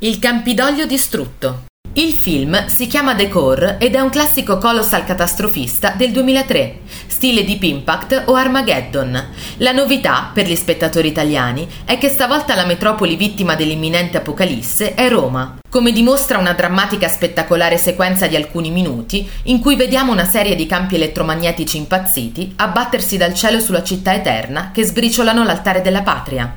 Il Campidoglio distrutto. Il film si chiama Decor ed è un classico colossal catastrofista del 2003, stile Deep Impact o Armageddon. La novità, per gli spettatori italiani, è che stavolta la metropoli vittima dell'imminente apocalisse è Roma, come dimostra una drammatica spettacolare sequenza di alcuni minuti in cui vediamo una serie di campi elettromagnetici impazziti abbattersi dal cielo sulla città eterna che sbriciolano l'altare della patria.